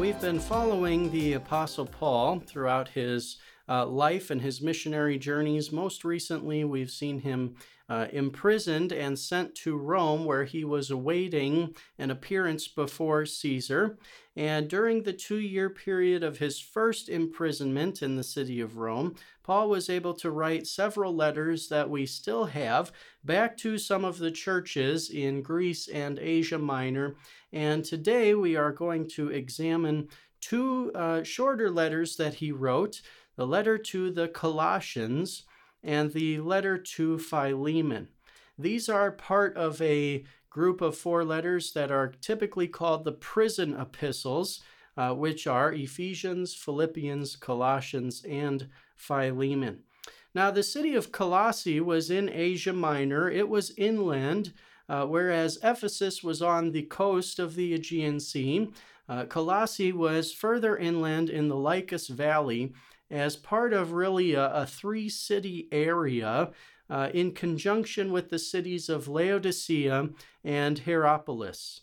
We've been following the Apostle Paul throughout his uh, life and his missionary journeys. Most recently, we've seen him uh, imprisoned and sent to Rome, where he was awaiting an appearance before Caesar. And during the two year period of his first imprisonment in the city of Rome, Paul was able to write several letters that we still have back to some of the churches in Greece and Asia Minor. And today we are going to examine two uh, shorter letters that he wrote the letter to the Colossians and the letter to Philemon. These are part of a group of four letters that are typically called the prison epistles, uh, which are Ephesians, Philippians, Colossians, and Philemon. Now, the city of Colossae was in Asia Minor, it was inland. Uh, whereas Ephesus was on the coast of the Aegean Sea, uh, Colossae was further inland in the Lycus Valley as part of really a, a three city area uh, in conjunction with the cities of Laodicea and Hierapolis.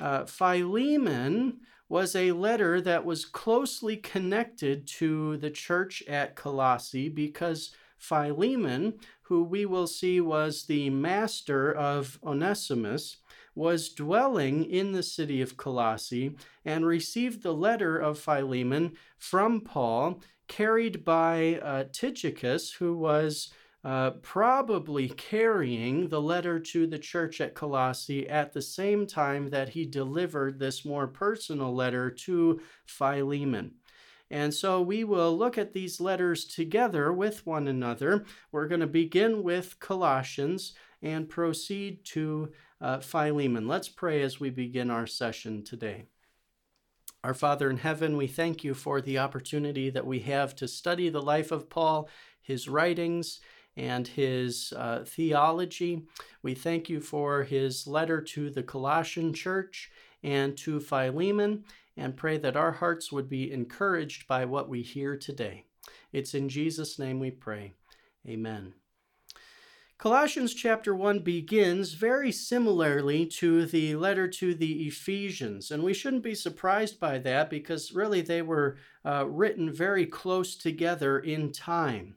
Uh, Philemon was a letter that was closely connected to the church at Colossae because Philemon, who we will see was the master of Onesimus, was dwelling in the city of Colossae and received the letter of Philemon from Paul, carried by uh, Tychicus, who was uh, probably carrying the letter to the church at Colossae at the same time that he delivered this more personal letter to Philemon. And so we will look at these letters together with one another. We're going to begin with Colossians and proceed to uh, Philemon. Let's pray as we begin our session today. Our Father in heaven, we thank you for the opportunity that we have to study the life of Paul, his writings, and his uh, theology. We thank you for his letter to the Colossian church and to Philemon and pray that our hearts would be encouraged by what we hear today. It's in Jesus' name we pray. Amen. Colossians chapter 1 begins very similarly to the letter to the Ephesians, and we shouldn't be surprised by that because really they were uh, written very close together in time.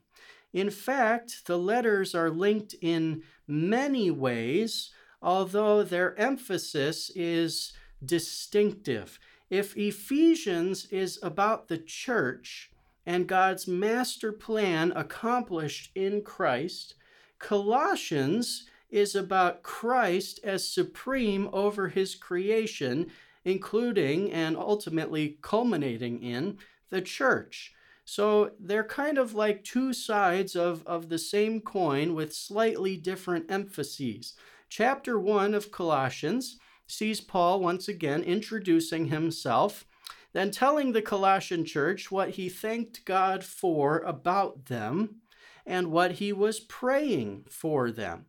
In fact, the letters are linked in many ways, although their emphasis is distinctive. If Ephesians is about the church and God's master plan accomplished in Christ, Colossians is about Christ as supreme over his creation, including and ultimately culminating in the church. So they're kind of like two sides of, of the same coin with slightly different emphases. Chapter 1 of Colossians sees Paul once again introducing himself, then telling the Colossian church what he thanked God for about them and what he was praying for them.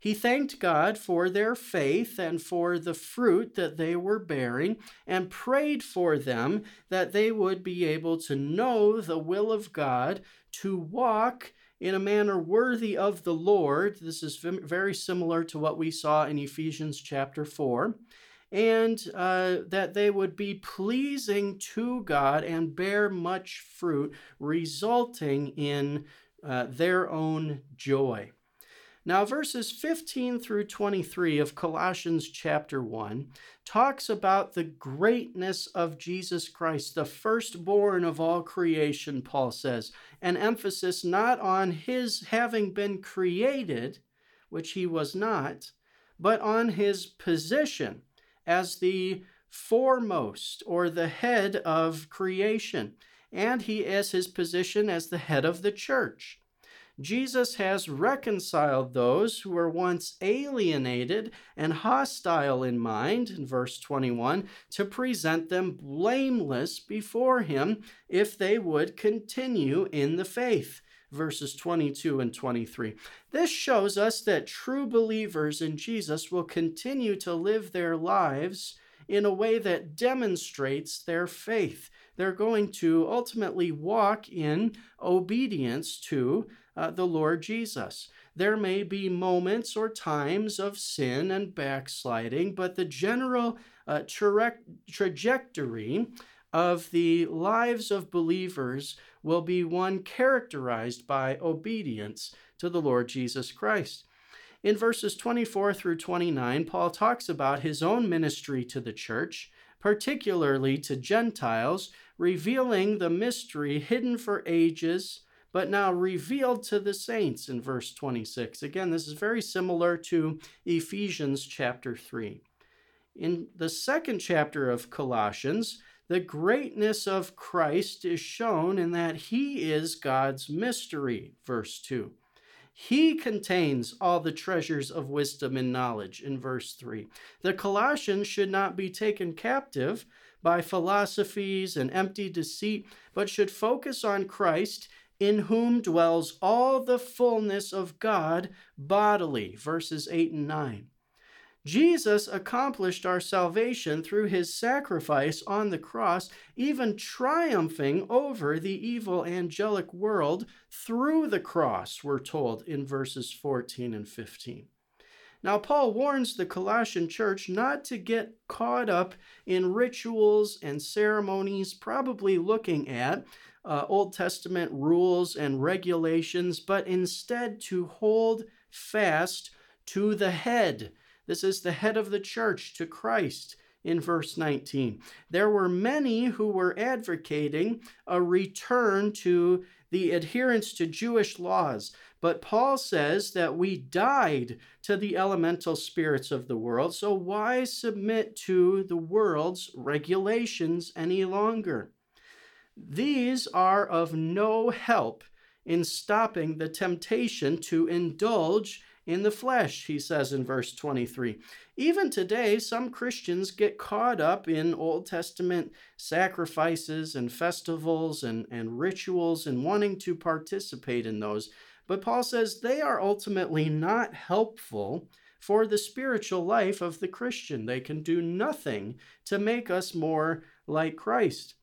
He thanked God for their faith and for the fruit that they were bearing, and prayed for them that they would be able to know the will of God, to walk in a manner worthy of the Lord. This is very similar to what we saw in Ephesians chapter 4. And uh, that they would be pleasing to God and bear much fruit, resulting in uh, their own joy. Now, verses 15 through 23 of Colossians chapter 1 talks about the greatness of Jesus Christ, the firstborn of all creation, Paul says, an emphasis not on his having been created, which he was not, but on his position as the foremost or the head of creation, and he as his position as the head of the church Jesus has reconciled those who were once alienated and hostile in mind, in verse 21, to present them blameless before him if they would continue in the faith. Verses 22 and 23. This shows us that true believers in Jesus will continue to live their lives in a way that demonstrates their faith. They're going to ultimately walk in obedience to uh, the Lord Jesus. There may be moments or times of sin and backsliding, but the general uh, tra- trajectory of the lives of believers will be one characterized by obedience to the Lord Jesus Christ. In verses 24 through 29, Paul talks about his own ministry to the church, particularly to Gentiles, revealing the mystery hidden for ages but now revealed to the saints in verse 26. Again, this is very similar to Ephesians chapter 3. In the second chapter of Colossians, the greatness of Christ is shown in that he is God's mystery, verse 2. He contains all the treasures of wisdom and knowledge, in verse 3. The Colossians should not be taken captive by philosophies and empty deceit, but should focus on Christ in whom dwells all the fullness of God bodily. Verses 8 and 9. Jesus accomplished our salvation through his sacrifice on the cross, even triumphing over the evil angelic world through the cross, we're told in verses 14 and 15. Now, Paul warns the Colossian church not to get caught up in rituals and ceremonies, probably looking at uh, Old Testament rules and regulations, but instead to hold fast to the head. This is the head of the church, to Christ in verse 19. There were many who were advocating a return to the adherence to Jewish laws, but Paul says that we died to the elemental spirits of the world, so why submit to the world's regulations any longer? These are of no help in stopping the temptation to indulge in the flesh, he says in verse 23. Even today, some Christians get caught up in Old Testament sacrifices and festivals and, and rituals and wanting to participate in those. But Paul says they are ultimately not helpful for the spiritual life of the Christian. They can do nothing to make us more like Christ.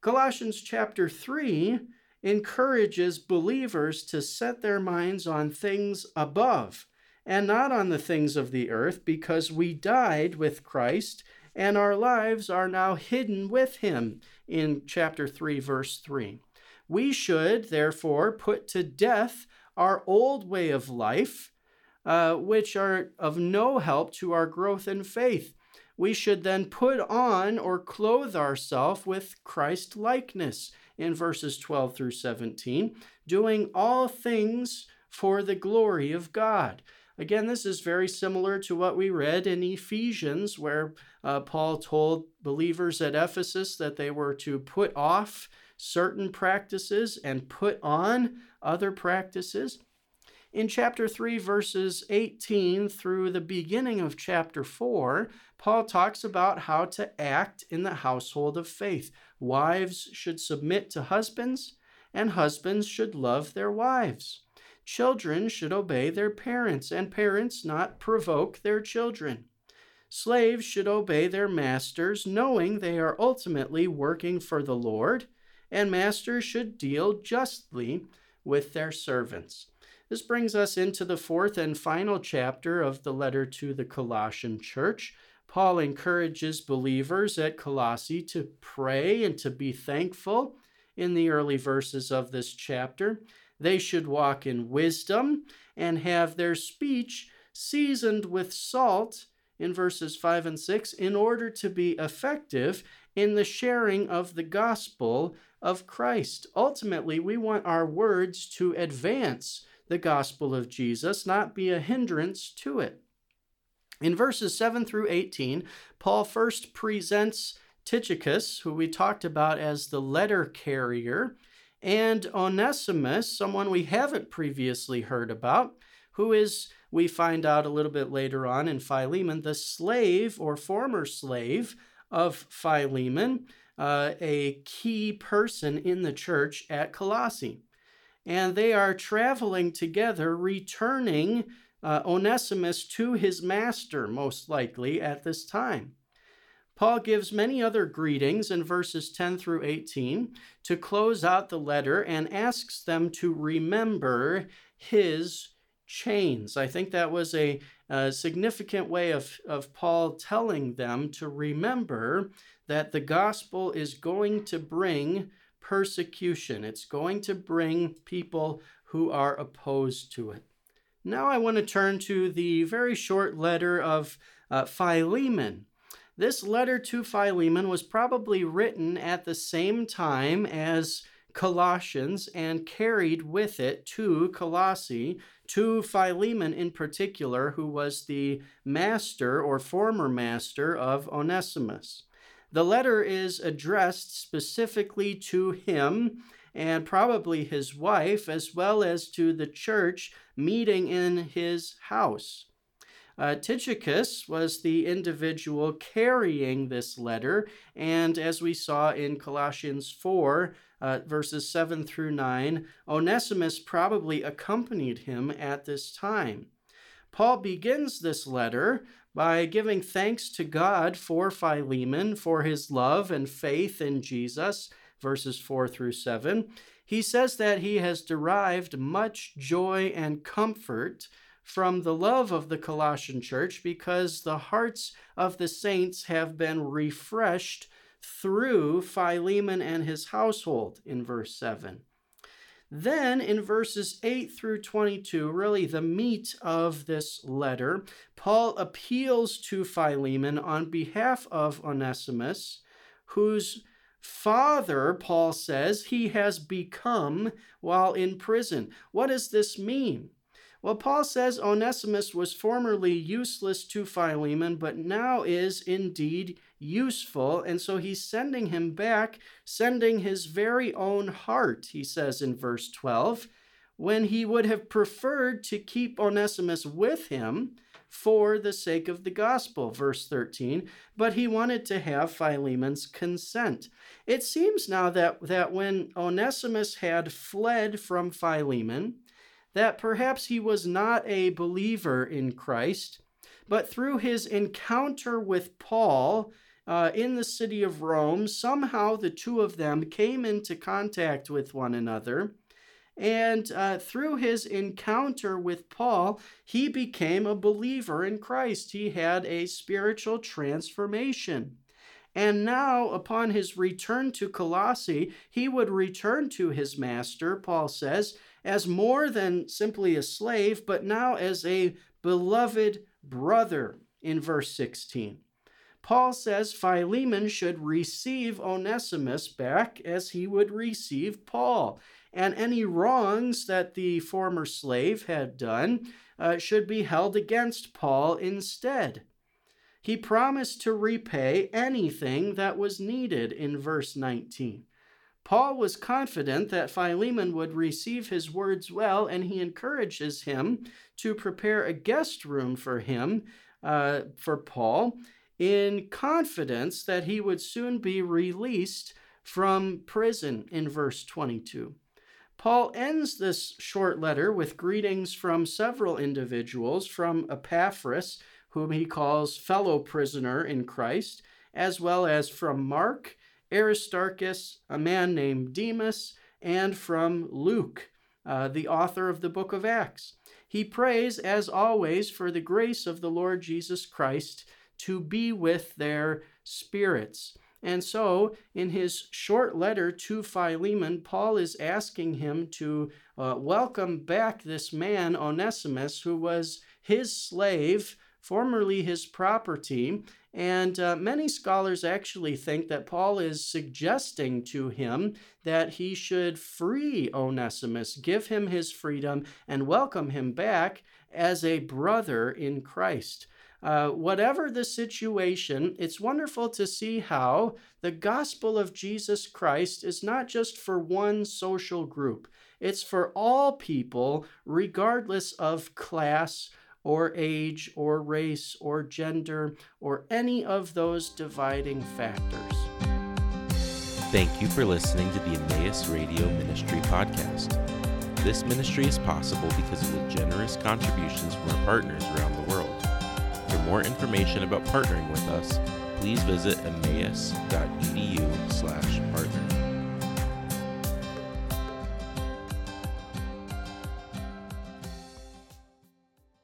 Colossians chapter 3 encourages believers to set their minds on things above and not on the things of the earth because we died with Christ and our lives are now hidden with him in chapter 3 verse 3. We should therefore put to death our old way of life uh, which are of no help to our growth in faith we should then put on or clothe ourselves with Christ likeness in verses 12 through 17, doing all things for the glory of God. Again, this is very similar to what we read in Ephesians, where uh, Paul told believers at Ephesus that they were to put off certain practices and put on other practices. In chapter 3, verses 18 through the beginning of chapter 4, Paul talks about how to act in the household of faith. Wives should submit to husbands, and husbands should love their wives. Children should obey their parents, and parents not provoke their children. Slaves should obey their masters, knowing they are ultimately working for the Lord, and masters should deal justly with their servants. This brings us into the fourth and final chapter of the letter to the Colossian church. Paul encourages believers at Colossae to pray and to be thankful in the early verses of this chapter. They should walk in wisdom and have their speech seasoned with salt in verses 5 and 6 in order to be effective in the sharing of the gospel of Christ. Ultimately, we want our words to advance the gospel of Jesus, not be a hindrance to it. In verses 7 through 18, Paul first presents Tychicus, who we talked about as the letter carrier, and Onesimus, someone we haven't previously heard about, who is, we find out a little bit later on in Philemon, the slave or former slave of Philemon, uh, a key person in the church at Colossae. And they are traveling together, returning uh, Onesimus to his master, most likely at this time. Paul gives many other greetings in verses 10 through 18 to close out the letter and asks them to remember his chains. I think that was a, a, significant way of, of Paul telling them to remember that the gospel is going to bring persecution, it's going to bring people who are opposed to it. Now I want to turn to the very short letter of uh, Philemon. This letter to Philemon was probably written at the same time as Colossians and carried with it to Colossae, to Philemon in particular, who was the master or former master of Onesimus. The letter is addressed specifically to him and probably his wife, as well as to the church meeting in his house. Uh, Tychicus was the individual carrying this letter, and as we saw in Colossians 4, uh, verses 7 through 9, Onesimus probably accompanied him at this time. Paul begins this letter by giving thanks to God for Philemon, for his love and faith in Jesus, verses 4 through 7. He says that he has derived much joy and comfort from the love of the Colossian church because the hearts of the saints have been refreshed through Philemon and his household in verse 7. Then in verses 8 through 22, really the meat of this letter, Paul appeals to Philemon on behalf of Onesimus, whose father, Paul says, he has become while in prison. What does this mean? Well, Paul says Onesimus was formerly useless to Philemon, but now is indeed useful. And so he's sending him back, sending his very own heart, he says in verse 12, when he would have preferred to keep Onesimus with him for the sake of the gospel, verse 13, but he wanted to have Philemon's consent. It seems now that, that when Onesimus had fled from Philemon, that perhaps he was not a believer in Christ, but through his encounter with Paul uh, in the city of Rome, somehow the two of them came into contact with one another. And uh, through his encounter with Paul, he became a believer in Christ. He had a spiritual transformation. And now, upon his return to Colossae, he would return to his master, Paul says, as more than simply a slave, but now as a beloved brother in verse 16. Paul says Philemon should receive Onesimus back as he would receive Paul, and any wrongs that the former slave had done uh, should be held against Paul instead. He promised to repay anything that was needed in verse 19. Paul was confident that Philemon would receive his words well, and he encourages him to prepare a guest room for him, uh, for Paul, in confidence that he would soon be released from prison in verse 22. Paul ends this short letter with greetings from several individuals, from Epaphras, whom he calls fellow prisoner in Christ, as well as from Mark Aristarchus, a man named Demas, and from Luke, uh, the author of the book of Acts. He prays, as always, for the grace of the Lord Jesus Christ to be with their spirits. And so, in his short letter to Philemon, Paul is asking him to uh, welcome back this man, Onesimus, who was his slave, formerly his property, and uh, many scholars actually think that Paul is suggesting to him that he should free Onesimus, give him his freedom, and welcome him back as a brother in Christ. uh, whatever the situation, it's wonderful to see how the gospel of Jesus Christ is not just for one social group, it's for all people, regardless of class or age or race or gender or any of those dividing factors. Thank you for listening to the Emmaus Radio Ministry podcast. This ministry is possible because of the generous contributions from our partners around the world. For more information about partnering with us, please visit emmaus.edu slash partners.